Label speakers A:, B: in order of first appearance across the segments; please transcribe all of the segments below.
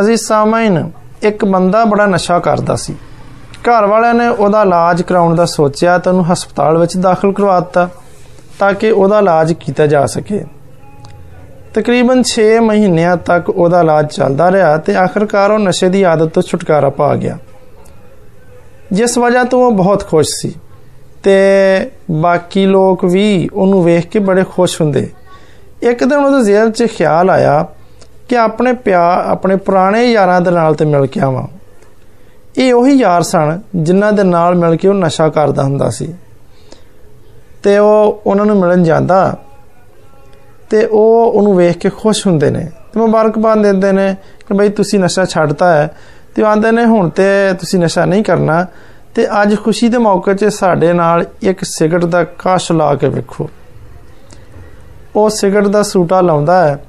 A: ਅਜ਼ੀਜ਼ ਸਾਮਾਈਨ ਇੱਕ ਬੰਦਾ ਬੜਾ ਨਸ਼ਾ ਕਰਦਾ ਸੀ। ਘਰ ਵਾਲਿਆਂ ਨੇ ਉਹਦਾ ਇਲਾਜ ਕਰਾਉਣ ਦਾ ਸੋਚਿਆ ਤਾਂ ਉਹਨੂੰ ਹਸਪਤਾਲ ਵਿੱਚ ਦਾਖਲ ਕਰਵਾਤਾ ਤਾਂ ਕਿ ਉਹਦਾ ਇਲਾਜ ਕੀਤਾ ਜਾ ਸਕੇ। ਤਕਰੀਬਨ 6 ਮਹੀਨਿਆਂ ਤੱਕ ਉਹਦਾ ਇਲਾਜ ਚੱਲਦਾ ਰਿਹਾ ਤੇ ਆਖਰਕਾਰ ਉਹ ਨਸ਼ੇ ਦੀ ਆਦਤ ਤੋਂ ਛੁਟਕਾਰਾ ਪਾ ਗਿਆ। ਜਿਸ ਵਜ੍ਹਾ ਤੋਂ ਉਹ ਬਹੁਤ ਖੁਸ਼ ਸੀ ਤੇ ਬਾਕੀ ਲੋਕ ਵੀ ਉਹਨੂੰ ਵੇਖ ਕੇ ਬੜੇ ਖੁਸ਼ ਹੁੰਦੇ। ਇੱਕ ਦਿਨ ਉਹਦੇ ਜ਼ਿਹਨ 'ਚ ਖਿਆਲ ਆਇਆ ਕਿ ਆਪਣੇ ਪਿਆਰ ਆਪਣੇ ਪੁਰਾਣੇ ਯਾਰਾਂ ਦੇ ਨਾਲ ਤੇ ਮਿਲ ਕੇ ਆਵਾਂ। ਇਹ ਉਹੀ ਯਾਰ ਸਨ ਜਿਨ੍ਹਾਂ ਦੇ ਨਾਲ ਮਿਲ ਕੇ ਉਹ ਨਸ਼ਾ ਕਰਦਾ ਹੁੰਦਾ ਸੀ। ਤੇ ਉਹ ਉਹਨਾਂ ਨੂੰ ਮਿਲਣ ਜਾਂਦਾ ਤੇ ਉਹ ਉਹਨੂੰ ਵੇਖ ਕੇ ਖੁਸ਼ ਹੁੰਦੇ ਨੇ। ਤੇ ਮੁਬਾਰਕਬਾਦ ਦਿੰਦੇ ਨੇ ਕਿ ਬਈ ਤੁਸੀਂ ਨਸ਼ਾ ਛੱਡਤਾ ਹੈ। ਤੇ ਆਂਦੇ ਨੇ, ਹੁਣ ਤੇ ਤੁਸੀਂ ਨਸ਼ਾ ਨਹੀਂ ਕਰਨਾ। ਤੇ ਅੱਜ ਖੁਸ਼ੀ ਦੇ ਮੌਕੇ 'ਚ ਸਾਡੇ ਨਾਲ ਇੱਕ ਸਿਗਰਟ ਦਾ ਕਾਸ਼ ਲਾ ਕੇ ਵੇਖੋ। ਉਹ ਸਿਗਰਟ ਦਾ ਸੂਟਾ ਲਾਉਂਦਾ ਹੈ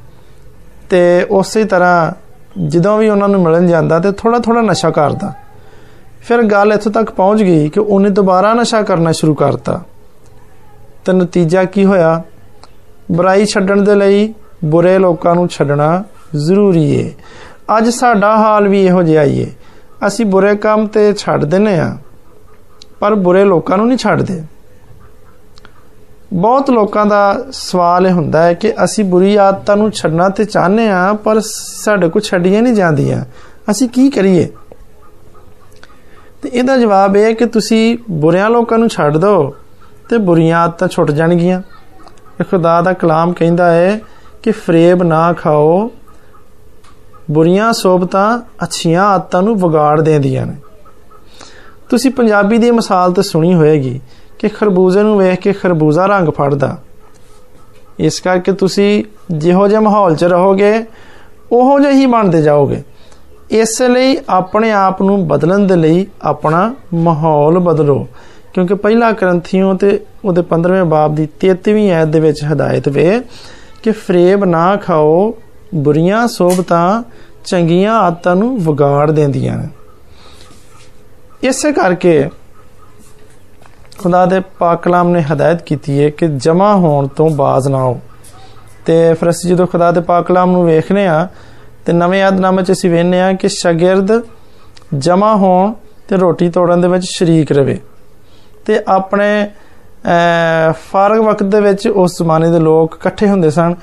A: ਤੇ ਉਸੇ ਤਰ੍ਹਾਂ ਜਦੋਂ ਵੀ ਉਹਨਾਂ ਨੂੰ ਮਿਲਣ ਜਾਂਦਾ ਤੇ ਥੋੜਾ ਥੋੜਾ ਨਸ਼ਾ ਕਰਦਾ। ਫਿਰ ਗੱਲ ਇੱਥੋਂ ਤੱਕ ਪਹੁੰਚ ਗਈ ਕਿ ਉਹਨੇ ਦੁਬਾਰਾ ਨਸ਼ਾ ਕਰਨਾ ਸ਼ੁਰੂ ਕਰਤਾ। ਤੇ ਨਤੀਜਾ ਕੀ ਹੋਇਆ? ਬੁਰਾਈ ਛੱਡਣ ਦੇ ਲਈ ਬੁਰੇ ਲੋਕਾਂ ਨੂੰ ਛੱਡਣਾ ਜ਼ਰੂਰੀ ਏ। ਅੱਜ ਸਾਡਾ ਹਾਲ ਵੀ ਇਹੋ ਜਿਹਾ ਹੀ ਏ। ਅਸੀਂ ਬੁਰੇ ਕੰਮ ਤੇ ਛੱਡ ਦਿੰਨੇ ਆ, ਪਰ ਬੁਰੇ ਲੋਕਾਂ ਨੂੰ ਨਹੀਂ ਛੱਡਦੇ। ਬਹੁਤ ਲੋਕਾਂ ਦਾ ਸਵਾਲ ਇਹ ਹੁੰਦਾ ਹੈ ਕਿ ਅਸੀਂ ਬੁਰੀ ਆਦਤਾਂ ਨੂੰ ਛੱਡਣਾ ਤੇ ਚਾਹੁੰਦੇ ਆ ਪਰ ਸਾਡੇ ਕੋਲ ਛੱਡੀਆਂ ਨਹੀਂ ਜਾਂਦੀਆਂ। ਅਸੀਂ ਕੀ ਕਰੀਏ? ਤੇ ਇਹਦਾ ਜਵਾਬ ਇਹ ਹੈ ਕਿ ਤੁਸੀਂ ਬੁਰਿਆਂ ਲੋਕਾਂ ਨੂੰ ਛੱਡ ਦਿਓ ਤੇ ਬੁਰੀਆਂ ਆਦਤਾਂ ਛੁੱਟ ਜਾਣਗੀਆਂ। ਖੁਦਾ ਦਾ ਕਲਾਮ ਕਹਿੰਦਾ ਹੈ ਕਿ ਫਰੇਬ ਨਾ ਖਾਓ। ਬੁਰੀਆਂ ਸੋਬਤਾਂ ਅੱਛੀਆਂ ਆਦਤਾਂ ਨੂੰ ਵਿਗਾੜ ਦਿੰਦੀਆਂ ਨੇ। ਤੁਸੀਂ ਪੰਜਾਬੀ ਦੀ ਮਿਸਾਲ ਤੇ ਸੁਣੀ ਹੋਏਗੀ ਕਿ ਖਰਬੂਜ਼ੇ ਨੂੰ ਵੇਖ ਕੇ ਖਰਬੂਜ਼ਾ ਰੰਗ ਫੜਦਾ। ਇਸ ਕਰਕੇ ਤੁਸੀਂ ਜਿਹੋ ਜਿਹੇ ਮਾਹੌਲ 'ਚ ਰਹੋਗੇ, ਉਹੋ ਜਿਹੇ ਹੀ ਬਣਦੇ ਜਾਓਗੇ। ਇਸ ਲਈ ਆਪਣੇ ਆਪ ਨੂੰ ਬਦਲਣ ਦੇ ਲਈ ਆਪਣਾ ਮਾਹੌਲ ਬਦਲੋ। ਕਿਉਂਕਿ ਪਹਿਲਾ ਗ੍ਰੰਥੀਓ ਤੇ ਉਹਦੇ 15ਵੇਂ ਬਾਬ ਦੀ 33ਵੀਂ ਆਇਤ ਦੇ ਵਿੱਚ ਹਦਾਇਤ ਵੇ ਕਿ ਫਰੇਬ ਨਾ ਖਾਓ, ਬੁਰੀਆਂ ਸੋਬਤਾਂ ਚੰਗੀਆਂ ਆਦਤਾਂ ਨੂੰ ਵਿਗਾੜ ਦਿੰਦੀਆਂ ਨੇ। ਇਸੇ ਕਰਕੇ ਖੁਦਾ ਦੇ ਪਾਕ ਕਲਾਮ ਨੇ ਹਦਾਇਤ ਕੀਤੀ ਹੈ ਕਿ ਜਮਾ ਹੋਣ ਤੋਂ ਬਾਜ਼ ਨਾ ਹੋ। ਤੇ ਫਿਰ ਅਸੀਂ ਜਦੋਂ ਖੁਦਾ ਦੇ ਪਾਕ ਕਲਾਮ ਨੂੰ ਵੇਖਨੇ ਆ ਤੇ ਨਵੇਂ ਯਾਦਨਾਮੇ 'ਚ ਅਸੀਂ ਵੇਖਨੇ ਆ ਕਿ ਸ਼ਾਗਿਰਦ ਜਮਾ ਹੋਣ ਤੇ ਰੋਟੀ ਤੋੜਨ ਦੇ ਵਿੱਚ ਸ਼ਰੀਕ ਰਵੇ। ਤੇ ਆਪਣੇ ਫਾਰਗ ਵਕਤ ਦੇ ਵਿੱਚ ਉਸ ਜ਼ਮਾਨੇ ਦੇ ਲੋਕ ਇਕੱਠੇ ਹੁੰਦੇ ਸਨ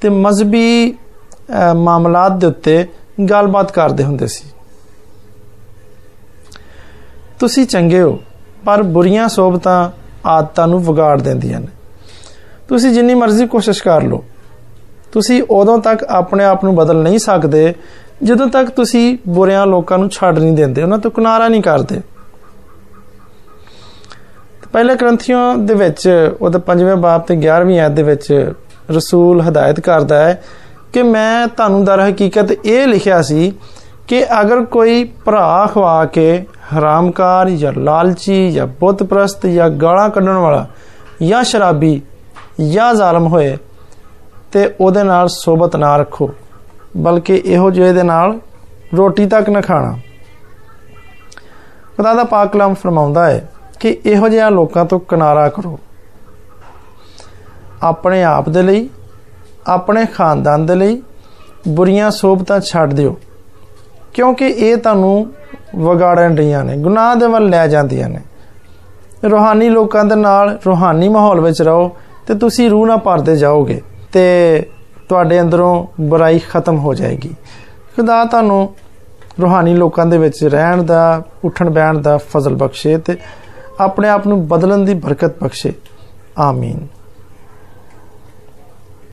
A: ਤੇ ਮਜ਼ਬੀ ਮਾਮਲਾਤ ਦੇ ਉੱਤੇ ਗੱਲਬਾਤ ਕਰਦੇ ਹੁੰਦੇ ਸੀ। ਤੁਸੀਂ ਚੰਗੇ ਹੋ। ਪਰ ਬੁਰੀਆਂ ਸੋਬਤਾਂ ਆਦਤਾਂ ਨੂੰ ਵਿਗਾੜ ਦਿੰਦੀਆਂ ਨੇ। ਤੁਸੀਂ ਜਿੰਨੀ ਮਰਜ਼ੀ ਕੋਸ਼ਿਸ਼ ਕਰ ਲਓ। ਤੁਸੀਂ ਉਦੋਂ ਤੱਕ ਆਪਣੇ ਆਪ ਨੂੰ ਬਦਲ ਨਹੀਂ ਸਕਦੇ, ਜਦੋਂ ਤੱਕ ਤੁਸੀਂ ਬੁਰਿਆਂ ਲੋਕਾਂ ਨੂੰ ਛੱਡ ਨਹੀਂ ਦਿੰਦੇ, ਉਹਨਾਂ ਤੋਂ ਕਿਨਾਰਾ ਨਹੀਂ ਕਰਦੇ। ਪਹਿਲੇ ਗ੍ਰੰਥੀਆਂ ਦੇ ਵਿੱਚ ਉਹਦੇ 5ਵੇਂ ਬਾਬ ਤੇ 11ਵੀਂ ਆਇਤ ਦੇ ਵਿੱਚ ਰਸੂਲ ਹਦਾਇਤ ਕਰਦਾ ਹੈ ਕਿ ਮੈਂ ਤੁਹਾਨੂੰ ਦਰ ਹਕੀਕਤ ਇਹ ਲਿਖਿਆ ਸੀ ਕਿ ਅਗਰ ਕੋਈ ਭਰਾ ਖਵਾ ਕੇ ਹਰਾਮਕਾਰ ਜਾਂ ਲਾਲਚੀ ਜਾਂ ਬੁੱਤ ਪ੍ਰਸਤ ਜਾਂ ਗਾਲਾਂ ਕੱਢਣ ਵਾਲਾ ਜਾਂ ਸ਼ਰਾਬੀ ਜਾਂ ਜ਼ਾਲਮ ਹੋਏ, ਤੇ ਉਹਦੇ ਨਾਲ ਸੋਬਤ ਨਾ ਰੱਖੋ, ਬਲਕਿ ਇਹੋ ਜਿਹੇ ਦੇ ਨਾਲ ਰੋਟੀ ਤੱਕ ਨਾ ਖਾਣਾ। ਖੁਦਾ ਦਾ ਪਾਕ ਕਲਾਮ ਫਰਮਾਉਂਦਾ ਹੈ ਕਿ ਇਹੋ ਜਿਹੇ ਲੋਕਾਂ ਤੋਂ ਕਿਨਾਰਾ ਕਰੋ। ਆਪਣੇ ਆਪ ਦੇ ਲਈ, ਆਪਣੇ ਖਾਨਦਾਨ ਦੇ ਲਈ ਬੁਰੀਆਂ ਸੋਬਤਾਂ ਛੱਡ ਦਿਓ, ਕਿਉਂਕਿ ਇਹ ਤੁਹਾਨੂੰ ਵਿਗਾੜਨ ਰਹੀਆਂ ਨੇ, ਗੁਨਾਹ ਦੇ ਵੱਲ ਲੈ ਜਾਂਦੀਆਂ ਨੇ। ਰੋਹਾਨੀ ਲੋਕਾਂ ਦੇ ਨਾਲ ਰੋਹਾਨੀ ਮਾਹੌਲ ਵਿੱਚ ਰਹੋ ਤੇ ਤੁਸੀਂ ਰੂਹ ਨਾਲ ਭਰਦੇ ਜਾਓਗੇ ਤੇ ਤੁਹਾਡੇ ਅੰਦਰੋਂ ਬੁਰਾਈ ਖਤਮ ਹੋ ਜਾਏਗੀ। ਖੁਦਾ ਤੁਹਾਨੂੰ ਰੋਹਾਨੀ ਲੋਕਾਂ ਦੇ ਵਿੱਚ ਰਹਿਣ ਦਾ, ਉੱਠਣ ਬੈਠਣ ਦਾ ਫਜ਼ਲ ਬਖਸ਼ੇ ਤੇ ਆਪਣੇ ਆਪ ਨੂੰ ਬਦਲਣ ਦੀ ਬਰਕਤ ਬਖਸ਼ੇ। ਆਮੀਨ।